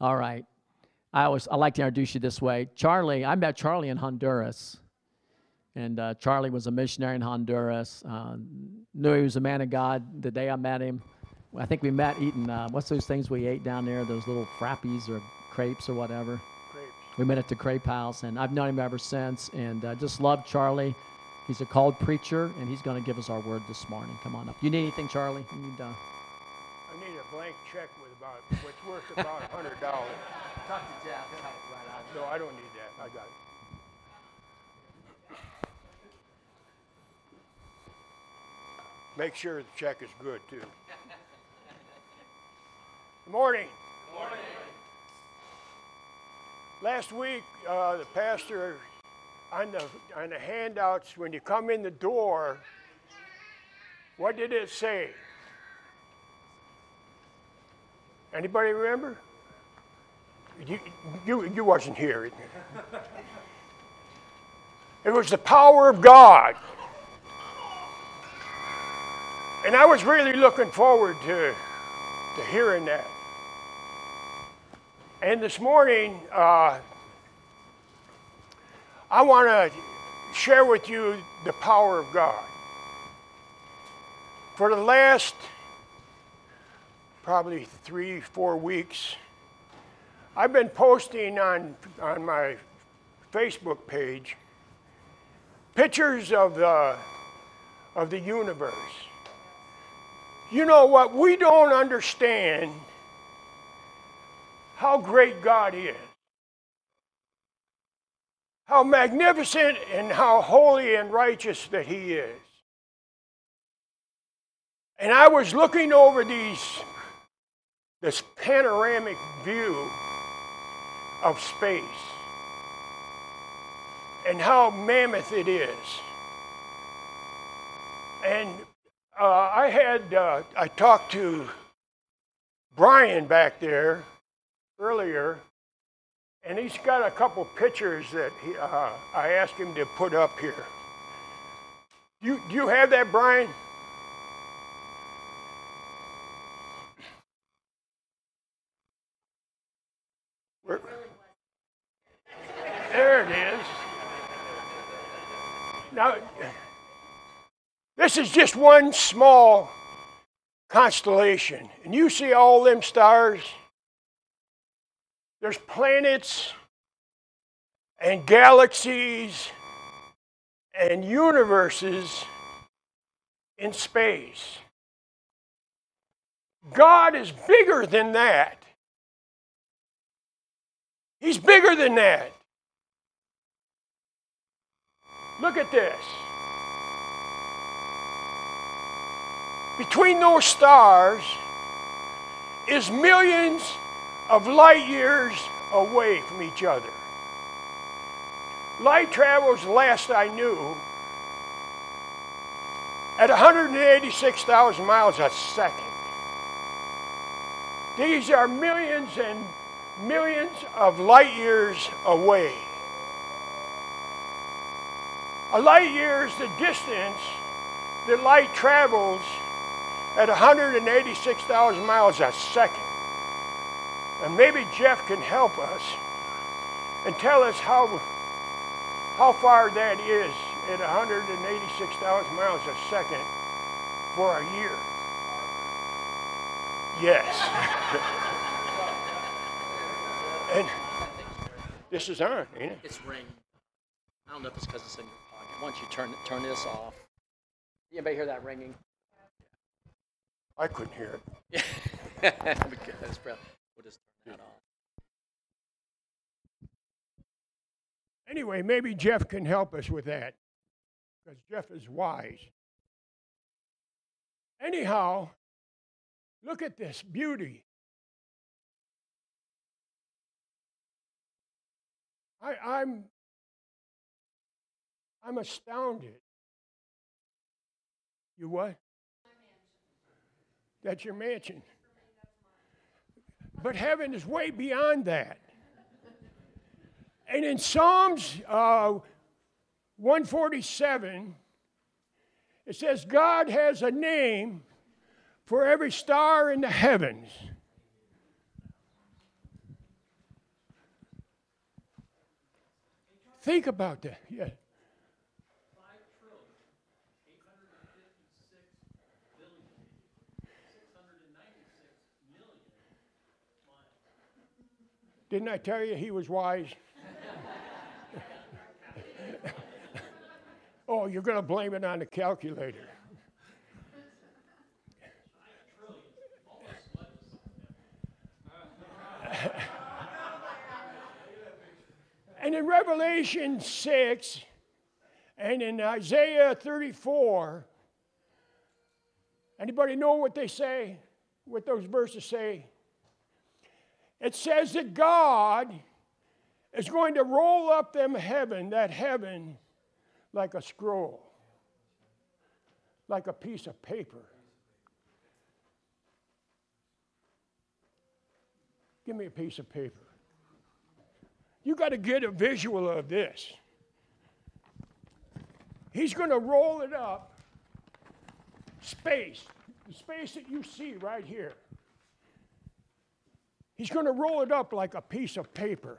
All right. I always I like to introduce you this way. Charlie, I met Charlie in Honduras, and uh, Charlie was a missionary in Honduras. Uh, knew he was a man of God the day I met him. I think we met eating uh, what's those things we ate down there? Those little frappies or crepes or whatever. Grapes. We met at the Crepe House, and I've known him ever since. And uh, just love Charlie. He's a called preacher, and he's going to give us our word this morning. Come on up. You need anything, Charlie? You need. Uh, I need a blank check with about, what's worth about a hundred dollars. Talk to Jeff. right out. No, I don't need that, I got it. Make sure the check is good, too. Good morning. Morning. Last week, uh, the pastor, on the, on the handouts, when you come in the door, what did it say? Anybody remember? You, you, you wasn't here. It was the power of God. And I was really looking forward to, to hearing that. And this morning, uh, I want to share with you the power of God. For the last probably three, four weeks, I've been posting on, on my Facebook page pictures of the, of the universe. You know what? We don't understand how great God is, how magnificent and how holy and righteous that He is. And I was looking over these, this panoramic view of space and how mammoth it is. And uh, I had, uh, I talked to Brian back there earlier, and he's got a couple pictures that he, uh, I asked him to put up here. You, do you have that, Brian? There it is. Now, this is just one small constellation. And you see all them stars? There's planets and galaxies and universes in space. God is bigger than that. He's bigger than that. Look at this. Between those stars is millions of light years away from each other. Light travels, last I knew, at 186,000 miles a second. These are millions and millions of light years away. A light year is the distance that light travels at 186,000 miles a second. And maybe Jeff can help us and tell us how, how far that is at 186,000 miles a second for a year. Yes. and this is on, ain't it? It's ring. I don't know if it's because it's in. Once you turn turn this off, anybody hear that ringing? I couldn't hear it. That's probably, we'll just turn that off. Anyway, maybe Jeff can help us with that because Jeff is wise. Anyhow, look at this beauty. I, I'm I'm astounded. You what? That's your mansion. But heaven is way beyond that. And in Psalms uh, 147, it says, God has a name for every star in the heavens. Think about that. Yeah. Didn't I tell you he was wise? oh, you're going to blame it on the calculator. and in Revelation 6 and in Isaiah 34, anybody know what they say? What those verses say? It says that God is going to roll up them heaven, that heaven, like a scroll, like a piece of paper. Give me a piece of paper. You got to get a visual of this. He's going to roll it up, space, the space that you see right here. He's going to roll it up like a piece of paper.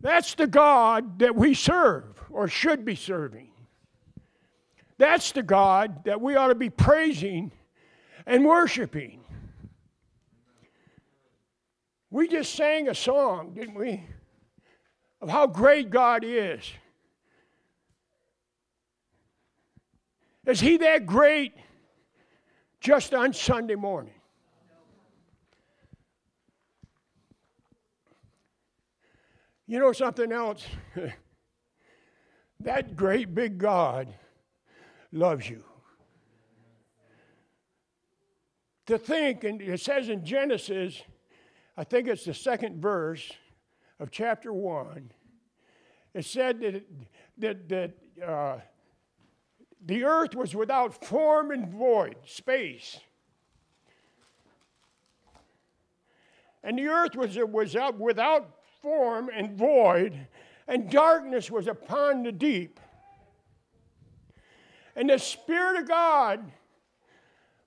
That's the God that we serve or should be serving. That's the God that we ought to be praising and worshiping. We just sang a song, didn't we? Of how great God is. Is He that great just on Sunday morning? You know something else? that great big God loves you. To think, and it says in Genesis, I think it's the second verse of chapter 1, it said that, that, that uh, the earth was without form and void, space. And the earth was, was without form and void, and darkness was upon the deep. And the Spirit of God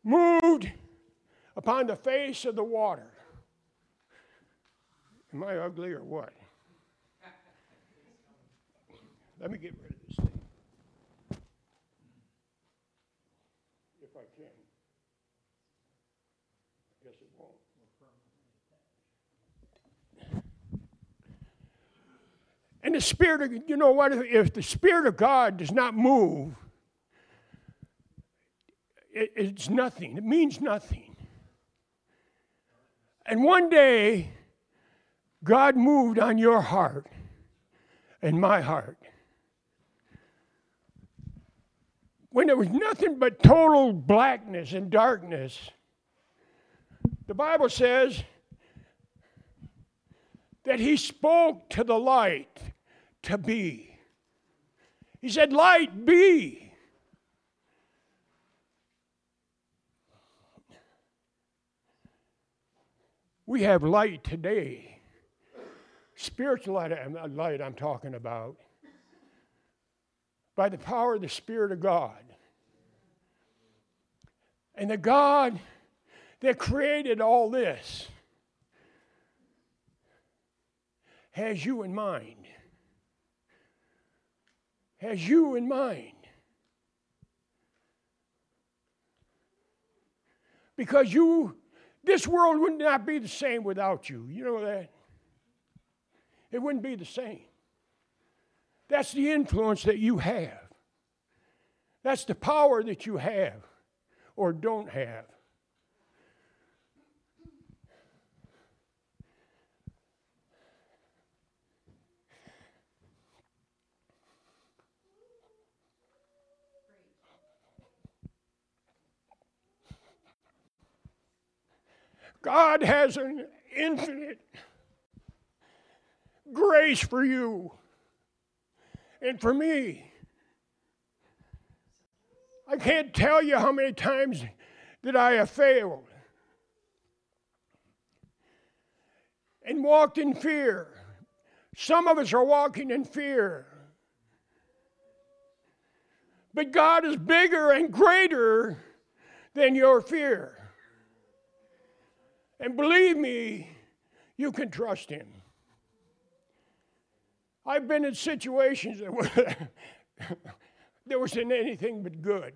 moved upon the face of the water. Am I ugly or what? Let me get rid of this thing. If I can. Guess it won't. And the Spirit of, you know what, if the Spirit of God does not move, it, it's nothing. It means nothing. And one day, God moved on your heart and my heart. When there was nothing but total blackness and darkness, the Bible says that He spoke to the light to be. He said, Light be. We have light today. Spiritual light, light I'm talking about. By the power of the Spirit of God. And the God that created all this has you in mind has you in mind. Because you, this world would not be the same without you. You know that? It wouldn't be the same. That's the influence that you have. That's the power that you have or don't have. God has an infinite grace for you and for me. I can't tell you how many times that I have failed and walked in fear. Some of us are walking in fear. But God is bigger and greater than your fear. And believe me, you can trust him. I've been in situations that were there wasn't anything but good.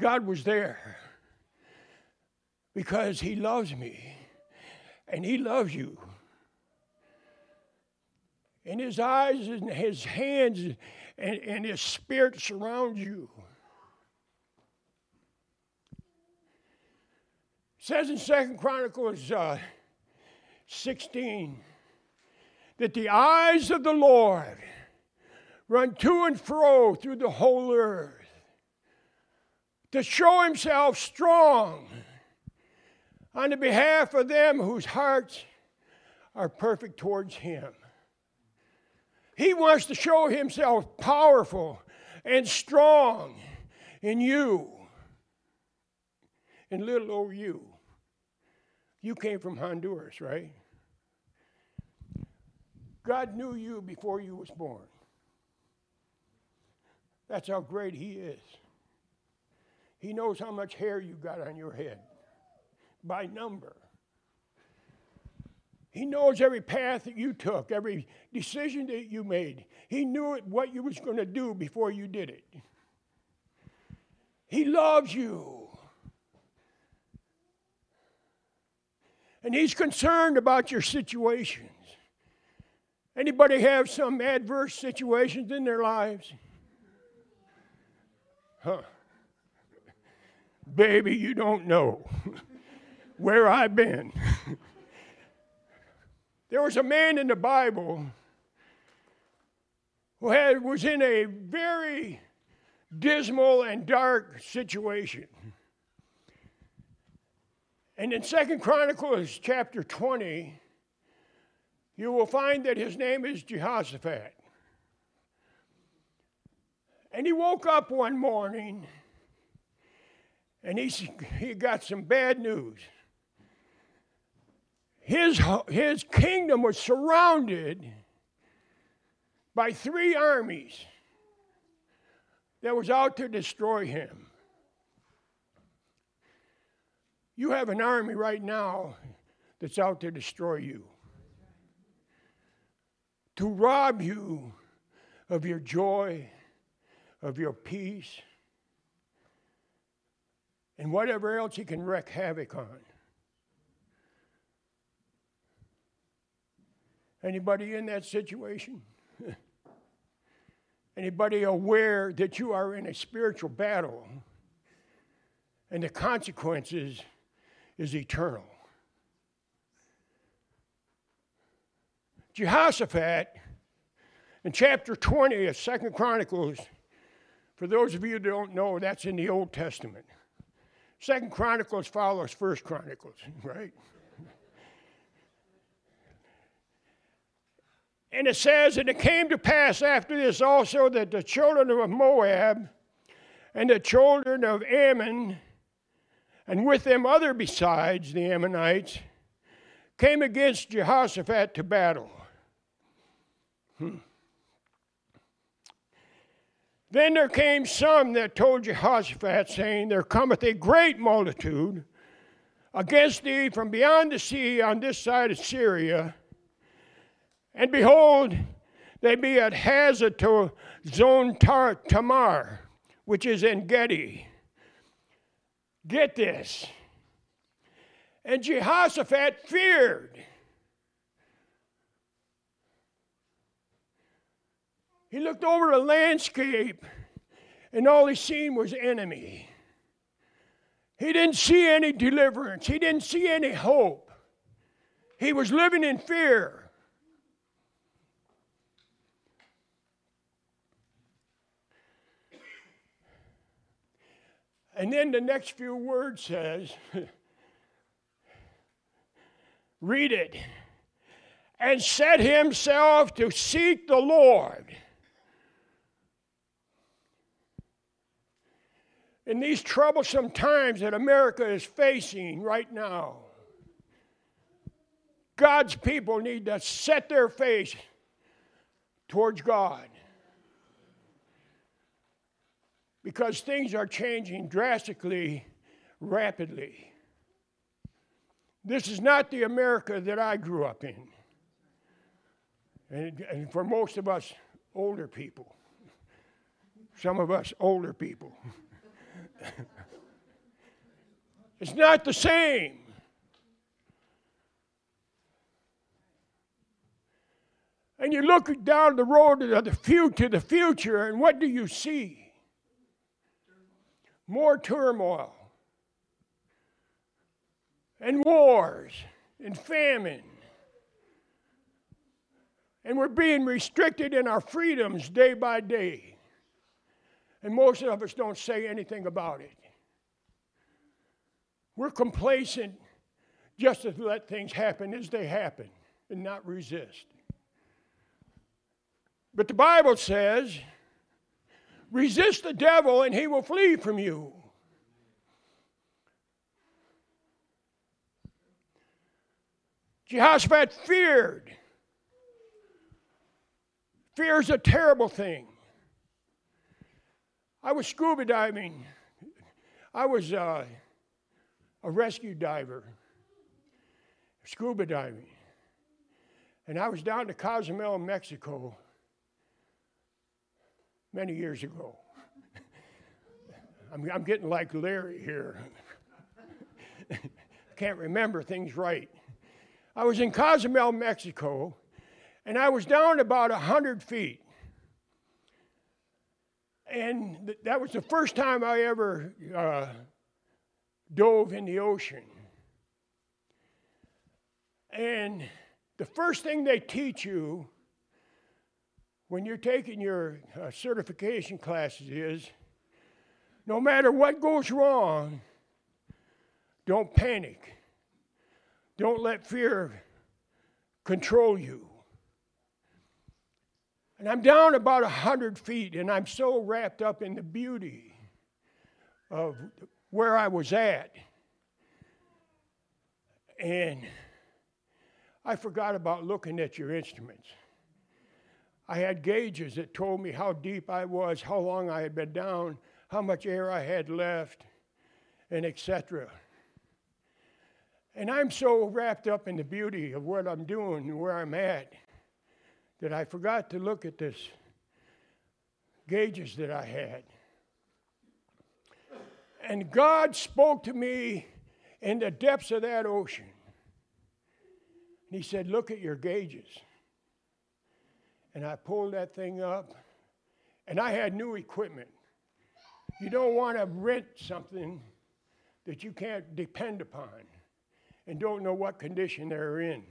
God was there because He loves me and He loves you. And His eyes and His hands and, and His Spirit surround you. Says in Second Chronicles uh, 16 that the eyes of the Lord run to and fro through the whole earth to show himself strong on the behalf of them whose hearts are perfect towards him. He wants to show himself powerful and strong in you, in little old you. You came from Honduras, right? God knew you before you was born. That's how great he is. He knows how much hair you got on your head by number. He knows every path that you took, every decision that you made. He knew it, what you was going to do before you did it. He loves you. And he's concerned about your situations. Anybody have some adverse situations in their lives? Huh. Baby, you don't know where I've been. there was a man in the Bible who had, was in a very dismal and dark situation. And in Second Chronicles chapter 20, you will find that his name is Jehoshaphat. And he woke up one morning and he, he got some bad news. His, his kingdom was surrounded by three armies that was out to destroy him. You have an army right now that's out to destroy you, to rob you of your joy, of your peace, and whatever else he can wreak havoc on. Anybody in that situation? Anybody aware that you are in a spiritual battle and the consequences is eternal? Jehoshaphat in chapter 20 of Second Chronicles, for those of you who don't know, that's in the Old Testament. Second Chronicles follows First Chronicles, right? And it says, And it came to pass after this also that the children of Moab and the children of Ammon, and with them other besides the Ammonites, came against Jehoshaphat to battle. Hmm. Then there came some that told Jehoshaphat, saying, There cometh a great multitude against thee from beyond the sea on this side of Syria. And behold, they be at Hazar to Zon Tamar, which is En Gedi. Get this. And Jehoshaphat feared He looked over the landscape, and all he seen was enemy. He didn't see any deliverance, he didn't see any hope. He was living in fear. And then the next few words says, read it, and set himself to seek the Lord. in these troublesome times that America is facing right now, God's people need to set their face towards God. Because things are changing drastically, rapidly. This is not the America that I grew up in. And, and for most of us older people, some of us older people, it's not the same. And you look down the road to the, to the future, and what do you see? More turmoil, and wars, and famine. And we're being restricted in our freedoms day by day. And most of us don't say anything about it. We're complacent just to let things happen as they happen and not resist. But the Bible says, resist the devil and he will flee from you. Jehoshaphat feared. Fear is a terrible thing. I was scuba diving. I was uh, a rescue diver, scuba diving. And I was down to Cozumel, Mexico many years ago. I'm, I'm getting like Larry here. Can't remember things right. I was in Cozumel, Mexico, and I was down about 100 feet. And th- that was the first time I ever uh, dove in the ocean. And the first thing they teach you when you're taking your uh, certification classes is no matter what goes wrong, don't panic. Don't let fear control you. And I'm down about 100 feet, and I'm so wrapped up in the beauty of where I was at. And I forgot about looking at your instruments. I had gauges that told me how deep I was, how long I had been down, how much air I had left, and etc. And I'm so wrapped up in the beauty of what I'm doing and where I'm at that I forgot to look at this gauges that I had. And God spoke to me in the depths of that ocean. And He said, Look at your gauges and I pulled that thing up, and I had new equipment. You don't want to rent something that you can't depend upon and don't know what condition they're in.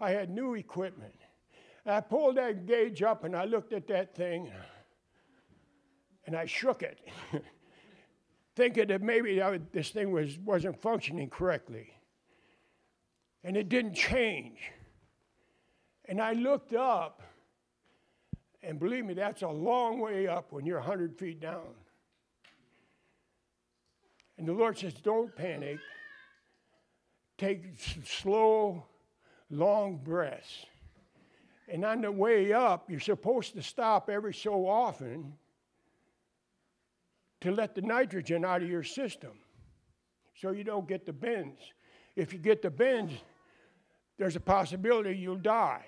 I had new equipment. I pulled that gauge up and I looked at that thing and I shook it, thinking that maybe this thing was, wasn't functioning correctly. And it didn't change. And I looked up and believe me, that's a long way up when you're 100 feet down. And the Lord says, don't panic. Take slow, long breaths. And on the way up, you're supposed to stop every so often to let the nitrogen out of your system so you don't get the bends. If you get the bends, there's a possibility you'll die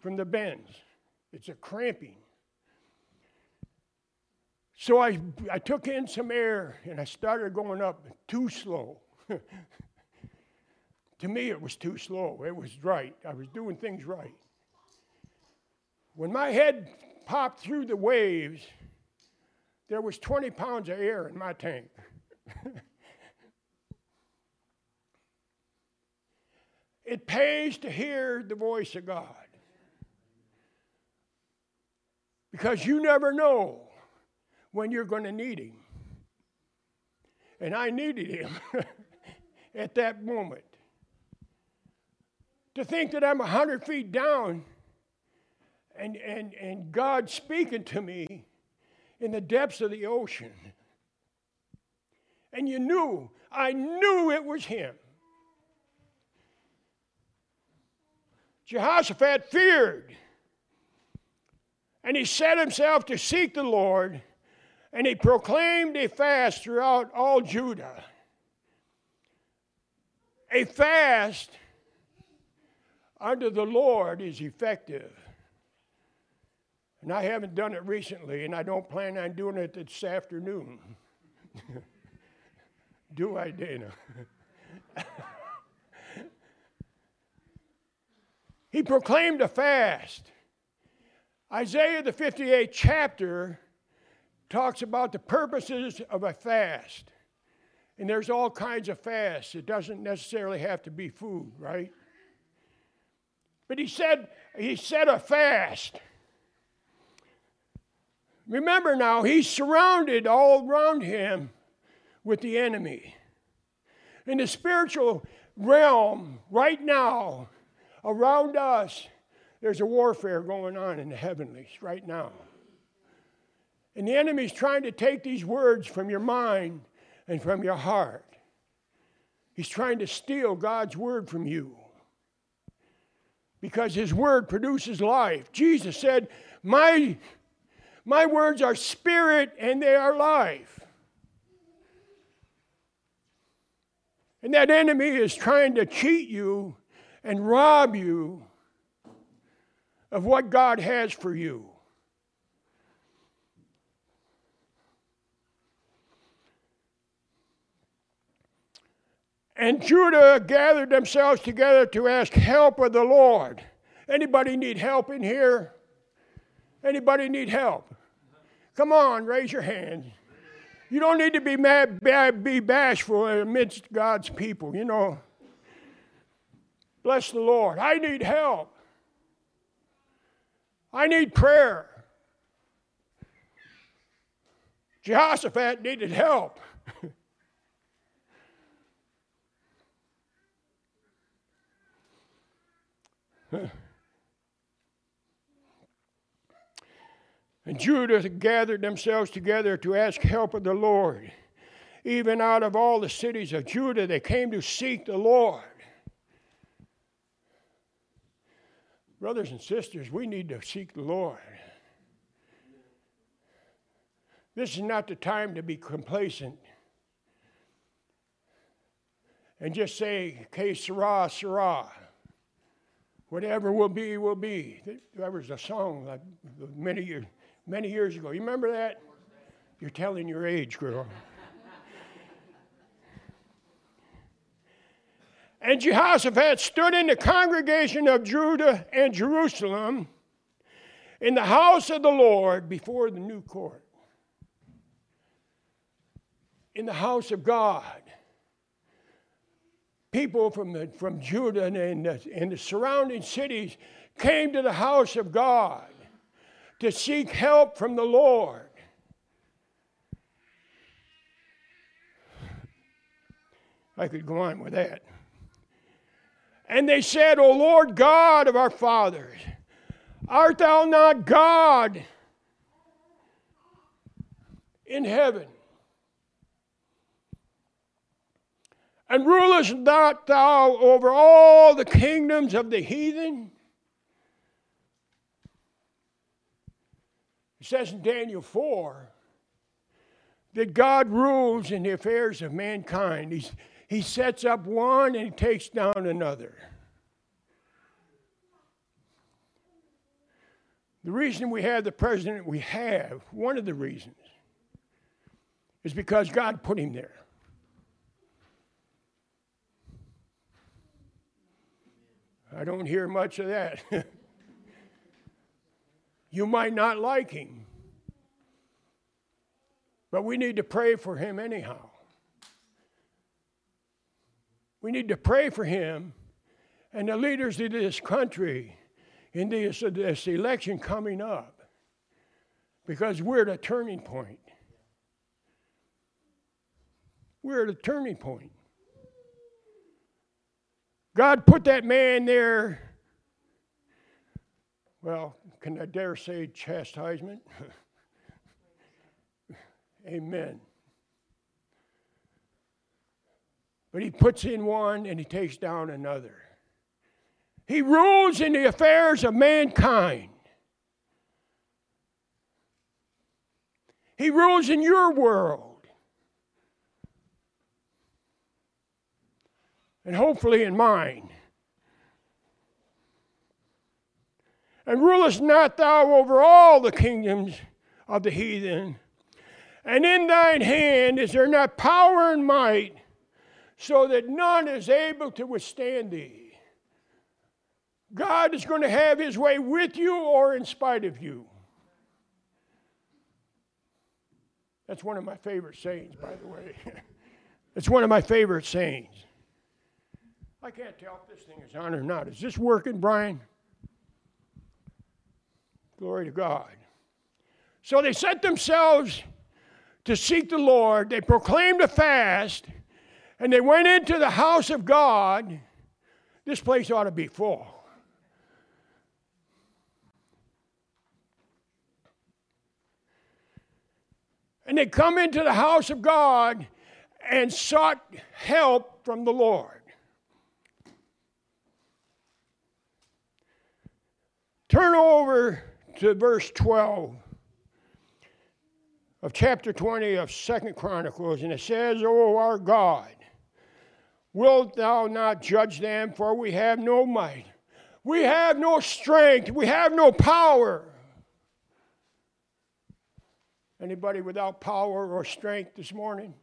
from the bends. It's a cramping. So I, I took in some air and I started going up too slow. to me, it was too slow. It was right. I was doing things right. When my head popped through the waves, there was 20 pounds of air in my tank. it pays to hear the voice of God. Because you never know when you're going to need Him. And I needed Him at that moment. To think that I'm 100 feet down and, and, and God speaking to me in the depths of the ocean. And you knew, I knew it was Him. Jehoshaphat feared and he set himself to seek the Lord, and he proclaimed a fast throughout all Judah. A fast under the Lord is effective. And I haven't done it recently, and I don't plan on doing it this afternoon. Do I, Dana? he proclaimed a fast. Isaiah, the 58th chapter, talks about the purposes of a fast. And there's all kinds of fasts. It doesn't necessarily have to be food, right? But he said, he said a fast. Remember now, he's surrounded all around him with the enemy. In the spiritual realm, right now, around us, there's a warfare going on in the heavenlies right now. And the enemy's trying to take these words from your mind and from your heart. He's trying to steal God's word from you because his word produces life. Jesus said, My, my words are spirit and they are life. And that enemy is trying to cheat you and rob you of what God has for you. And Judah gathered themselves together to ask help of the Lord. Anybody need help in here? Anybody need help? Come on, raise your hand. You don't need to be mad, be bashful amidst God's people, you know. Bless the Lord. I need help. I need prayer. Jehoshaphat needed help. and Judah gathered themselves together to ask help of the Lord. Even out of all the cities of Judah, they came to seek the Lord. Brothers and sisters, we need to seek the Lord. This is not the time to be complacent and just say, Que sera, sera. Whatever will be, will be. That was a song like many years, many years ago. You remember that? You're telling your age, girl. And Jehoshaphat stood in the congregation of Judah and Jerusalem in the house of the Lord before the new court. In the house of God people from, the, from Judah and, the, and the surrounding cities came to the house of God to seek help from the Lord. I could go on with that. And they said, O Lord God of our fathers, art thou not God in heaven? And rulest not thou over all the kingdoms of the heathen? It says in Daniel 4 that God rules in the affairs of mankind. He's, he sets up one and he takes down another. The reason we have the president we have, one of the reasons, is because God put him there. I don't hear much of that. you might not like him, but we need to pray for him anyhow. We need to pray for him and the leaders of this country in this, this election coming up because we're at a turning point. We're at a turning point. God put that man there. Well, can I dare say chastisement? Amen. But he puts in one and he takes down another. He rules in the affairs of mankind. He rules in your world. and hopefully in mine. And rulest not thou over all the kingdoms of the heathen? And in thine hand is there not power and might, so that none is able to withstand thee? God is going to have his way with you or in spite of you. That's one of my favorite sayings, by the way. it's one of my favorite sayings. I can't tell if this thing is on or not. Is this working, Brian? Glory to God. So they set themselves to seek the Lord. They proclaimed a fast, and they went into the house of God. This place ought to be full. And they come into the house of God and sought help from the Lord. Turn over to verse 12 of chapter 20 of Second Chronicles, and it says, O our God, wilt thou not judge them, for we have no might. We have no strength. We have no power. Anybody without power or strength this morning?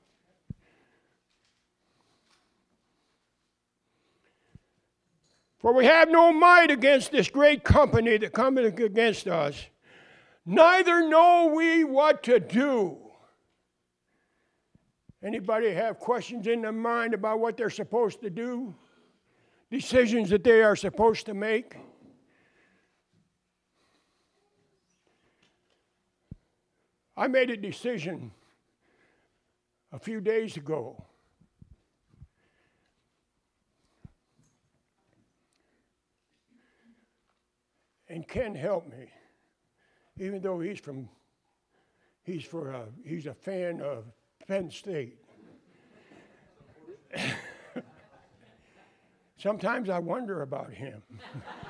For we have no might against this great company that cometh against us, neither know we what to do. Anybody have questions in their mind about what they're supposed to do? Decisions that they are supposed to make? I made a decision a few days ago. And Ken helped me, even though he's from, he's for a, he's a fan of Penn State. Sometimes I wonder about him.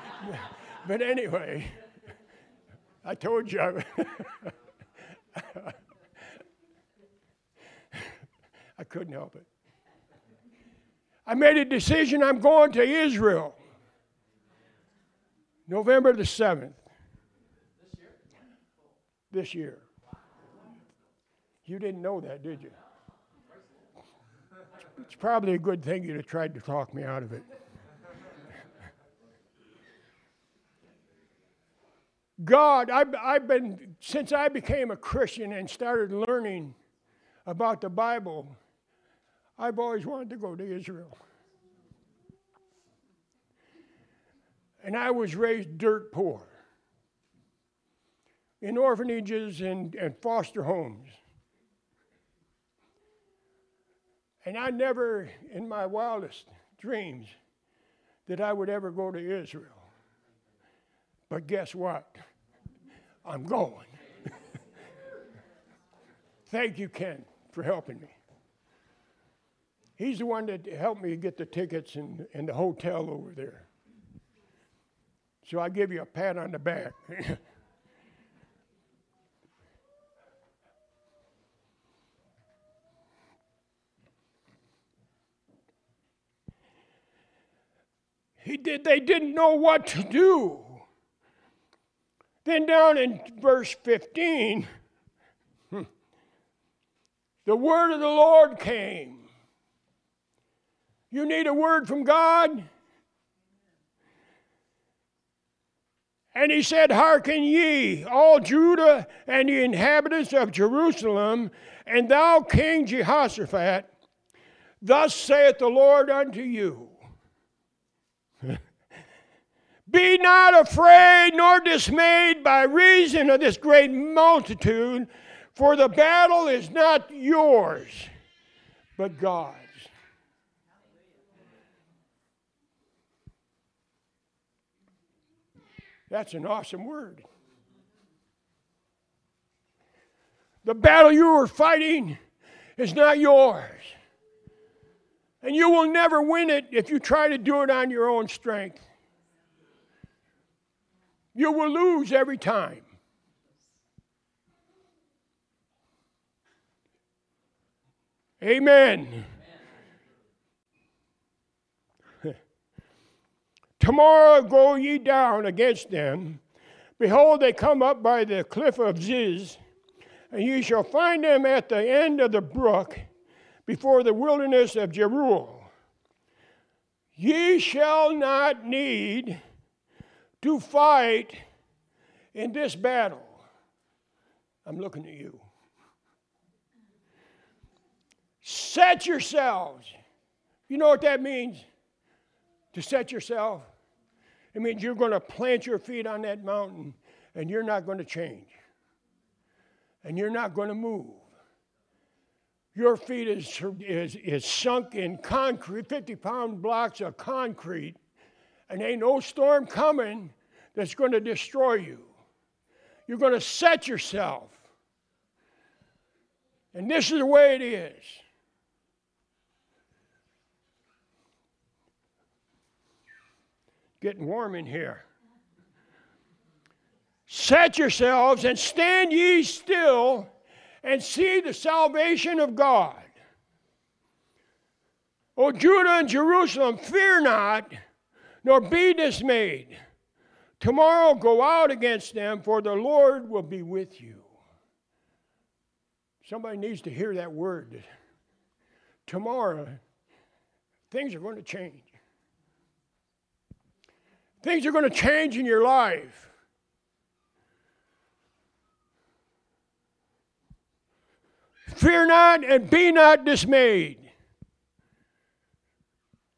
but anyway, I told you. I couldn't help it. I made a decision I'm going to Israel. November the 7th. This year? This year. You didn't know that, did you? It's probably a good thing you'd have tried to talk me out of it. God, I've, I've been, since I became a Christian and started learning about the Bible, I've always wanted to go to Israel. And I was raised dirt poor in orphanages and, and foster homes. And I never, in my wildest dreams, that I would ever go to Israel. But guess what? I'm going. Thank you, Ken, for helping me. He's the one that helped me get the tickets and, and the hotel over there. So I give you a pat on the back. he did they didn't know what to do then down in verse 15, hmm, the word of the Lord came. You need a word from God? And he said, Hearken ye, all Judah and the inhabitants of Jerusalem, and thou, King Jehoshaphat, thus saith the Lord unto you Be not afraid nor dismayed by reason of this great multitude, for the battle is not yours, but God's. That's an awesome word. The battle you are fighting is not yours. And you will never win it if you try to do it on your own strength. You will lose every time. Amen. Tomorrow go ye down against them. Behold, they come up by the cliff of Ziz, and ye shall find them at the end of the brook before the wilderness of Jeruel. Ye shall not need to fight in this battle. I'm looking at you. Set yourselves. You know what that means? To set yourself? It means you're going to plant your feet on that mountain and you're not going to change. And you're not going to move. Your feet is, is, is sunk in concrete, 50 pound blocks of concrete, and ain't no storm coming that's going to destroy you. You're going to set yourself. And this is the way it is. Getting warm in here. Set yourselves and stand ye still and see the salvation of God. O Judah and Jerusalem, fear not, nor be dismayed. Tomorrow go out against them, for the Lord will be with you. Somebody needs to hear that word. Tomorrow, things are going to change. Things are going to change in your life. Fear not and be not dismayed.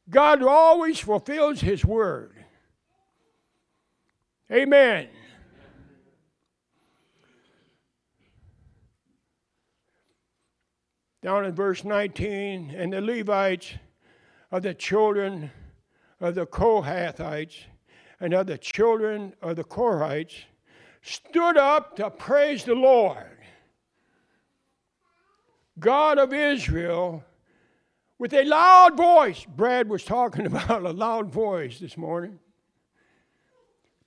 God always fulfills His word. Amen. Down in verse 19, and the Levites of the children of the Kohathites and of the children of the Korhites stood up to praise the Lord God of Israel, with a loud voice. Brad was talking about a loud voice this morning.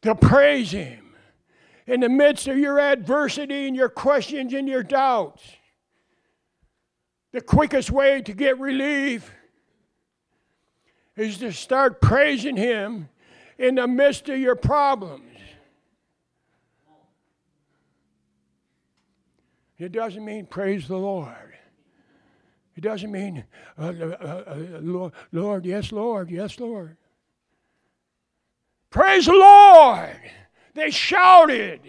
To praise Him in the midst of your adversity and your questions and your doubts. The quickest way to get relief is to start praising Him in the midst of your problems. It doesn't mean praise the Lord. It doesn't mean, uh, uh, uh, Lord, Lord, yes, Lord, yes, Lord. Praise the Lord! They shouted.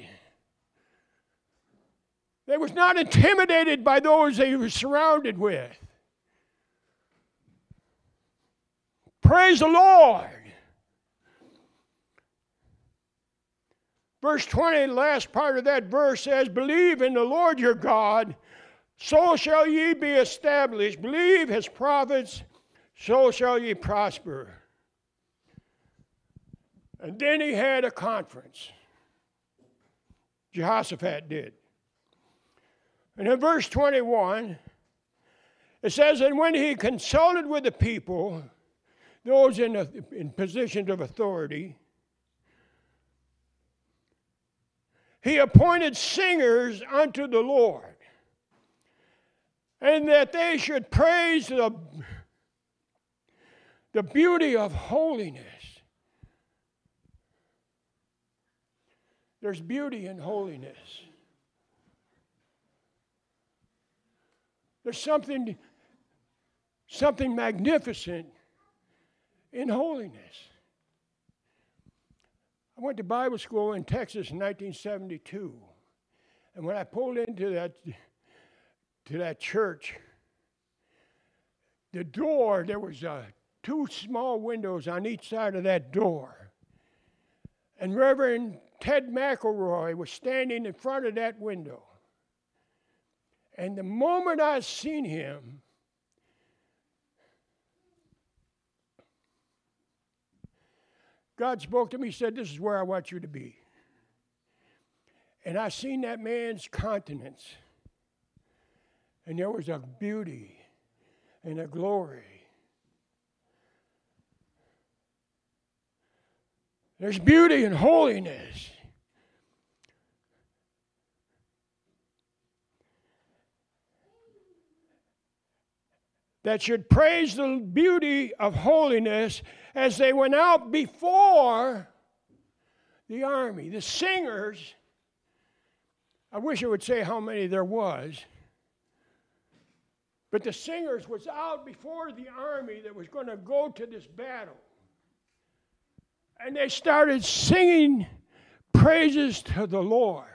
They was not intimidated by those they were surrounded with. Praise the Lord. Verse 20, the last part of that verse says, Believe in the Lord your God so shall ye be established. Believe his prophets, so shall ye prosper. And then he had a conference. Jehoshaphat did. And in verse 21, it says, And when he consulted with the people, those in, a, in positions of authority, he appointed singers unto the Lord and that they should praise the, the beauty of holiness. There's beauty in holiness. There's something, something magnificent in holiness. I went to Bible school in Texas in 1972. And when I pulled into that to that church, the door, there was uh, two small windows on each side of that door. And Reverend Ted McElroy was standing in front of that window. And the moment I seen him, God spoke to me, said, This is where I want you to be. And I seen that man's countenance. And there was a beauty and a glory. There's beauty and holiness. that should praise the beauty of holiness as they went out before the army. The singers, I wish I would say how many there was, but the singers was out before the army that was going to go to this battle. And they started singing praises to the Lord.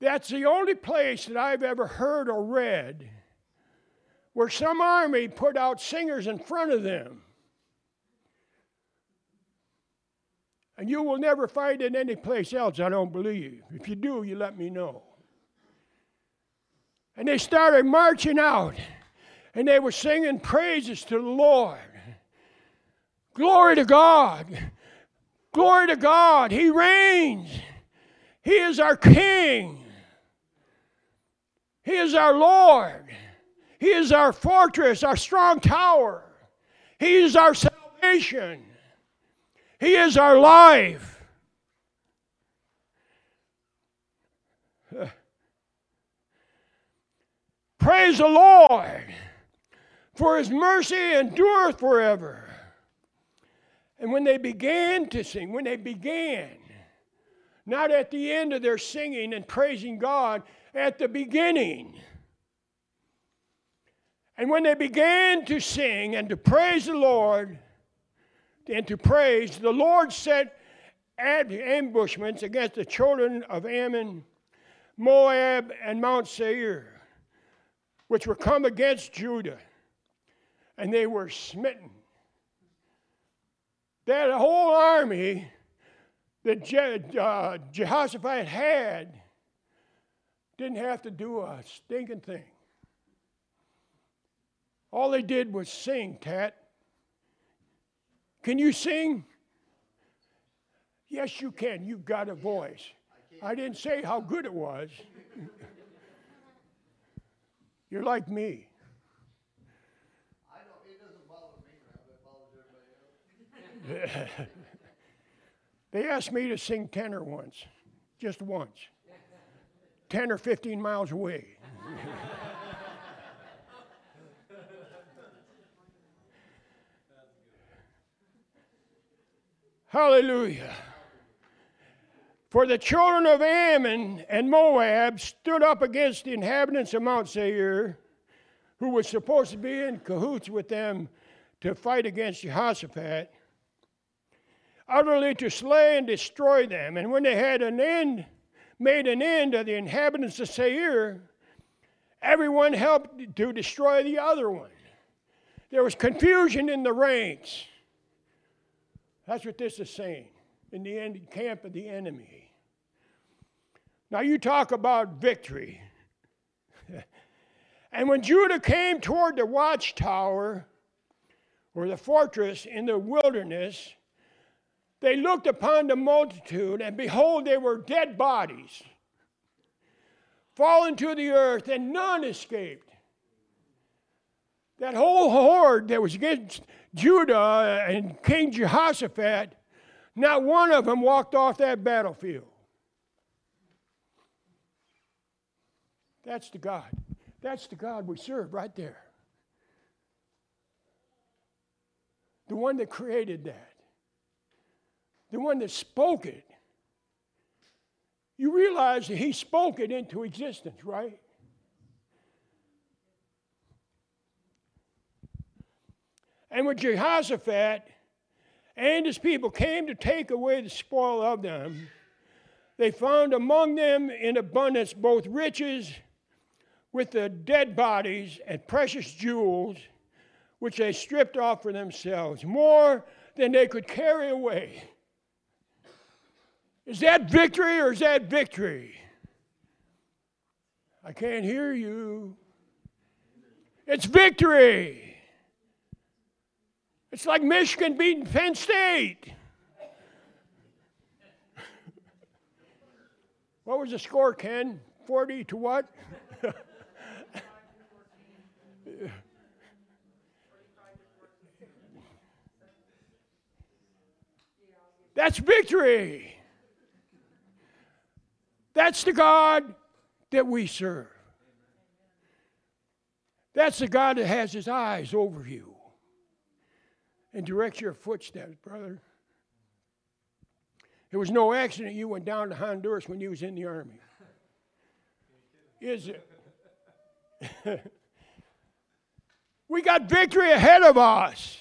That's the only place that I've ever heard or read where some army put out singers in front of them. And you will never find it any place else, I don't believe. If you do, you let me know. And they started marching out, and they were singing praises to the Lord. Glory to God. Glory to God. He reigns. He is our King. He is our Lord. He is our fortress, our strong tower. He is our salvation. He is our life. Praise the Lord, for his mercy endureth forever. And when they began to sing, when they began, not at the end of their singing and praising God, at the beginning, and when they began to sing and to praise the Lord and to praise, the Lord set ambushments against the children of Ammon, Moab, and Mount Seir, which were come against Judah, and they were smitten. That whole army that Je- uh, Jehoshaphat had didn't have to do a stinking thing. All they did was sing, Tat. Can you sing? Yes, you can. You've got a voice. I, I didn't say how good it was. You're like me. I don't, it doesn't bother me, it bothers everybody else. they asked me to sing tenor once, just once, 10 or 15 miles away. Hallelujah. For the children of Ammon and Moab stood up against the inhabitants of Mount Seir, who was supposed to be in cahoots with them to fight against Jehoshaphat, utterly to slay and destroy them. And when they had an end, made an end of the inhabitants of Seir, everyone helped to destroy the other one. There was confusion in the ranks. That's what this is saying in the end, camp of the enemy. Now, you talk about victory. and when Judah came toward the watchtower or the fortress in the wilderness, they looked upon the multitude, and behold, they were dead bodies, fallen to the earth, and none escaped. That whole horde that was against Judah and King Jehoshaphat, not one of them walked off that battlefield. That's the God. That's the God we serve right there. The one that created that, the one that spoke it. You realize that he spoke it into existence, right? And when Jehoshaphat and his people came to take away the spoil of them, they found among them in abundance both riches with the dead bodies and precious jewels, which they stripped off for themselves, more than they could carry away. Is that victory or is that victory? I can't hear you. It's victory. It's like Michigan beating Penn State. what was the score, Ken? 40 to what? That's victory. That's the God that we serve. That's the God that has his eyes over you and direct your footsteps, brother. It was no accident you went down to Honduras when you was in the army. Is it? we got victory ahead of us.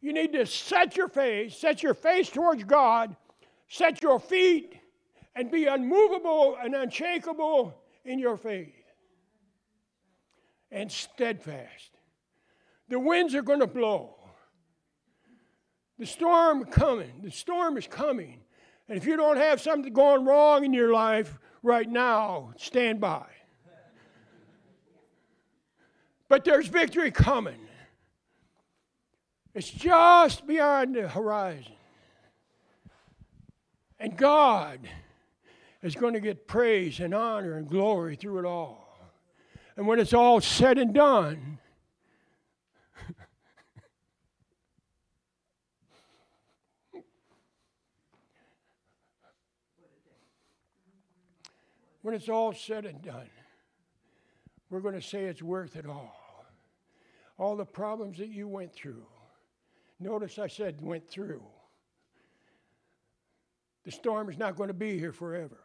You need to set your face, set your face towards God, set your feet, and be unmovable and unshakable in your faith and steadfast. The winds are going to blow. The storm coming. The storm is coming. And if you don't have something going wrong in your life right now, stand by. But there's victory coming. It's just beyond the horizon. And God is going to get praise and honor and glory through it all. And when it's all said and done, when it's all said and done, we're going to say it's worth it all. All the problems that you went through. Notice I said went through. The storm is not going to be here forever.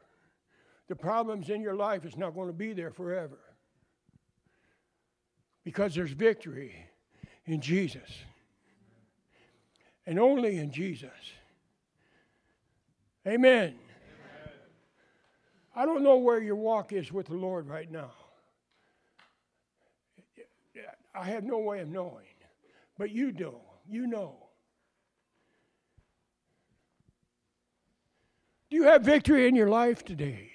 The problems in your life is not going to be there forever. Because there's victory in Jesus. And only in Jesus. Amen. I don't know where your walk is with the Lord right now. I have no way of knowing, but you do. You know. Do you have victory in your life today?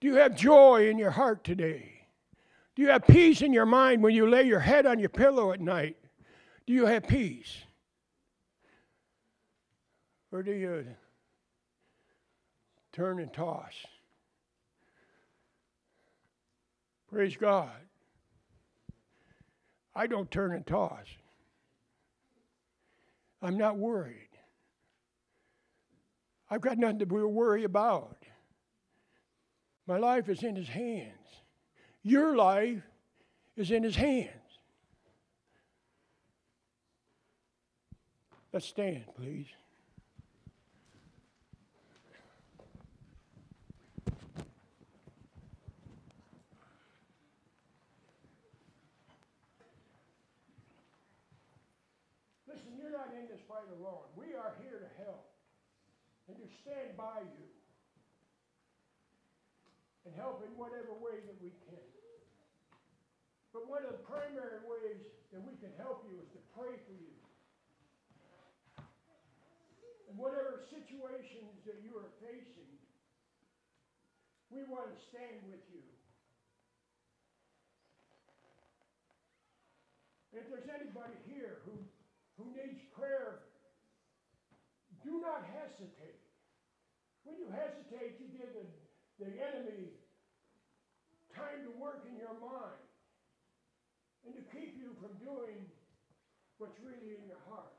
Do you have joy in your heart today? Do you have peace in your mind when you lay your head on your pillow at night? Do you have peace? Or do you turn and toss? Praise God. I don't turn and toss. I'm not worried. I've got nothing to worry about. My life is in His hands. Your life is in His hands. Let's stand, please. Listen, you're not in this fight alone. We are here to help and to stand by you and help in whatever way that we can. But one of the primary ways that we can help you is to pray for you. And whatever situations that you are facing, we want to stand with you. If there's anybody here who, who needs prayer, do not hesitate. When you hesitate, you give the, the enemy time to work in your mind and to keep you from doing what's really in your heart.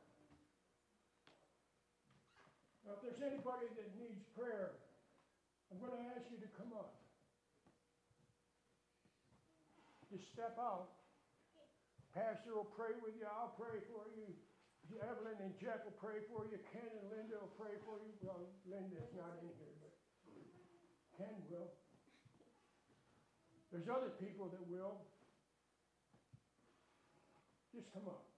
Now, if there's anybody that needs prayer, I'm going to ask you to come up. Just step out. Pastor will pray with you. I'll pray for you. Evelyn and Jeff will pray for you. Ken and Linda will pray for you. Well, Linda's not in here, but Ken will. There's other people that will. Just come up.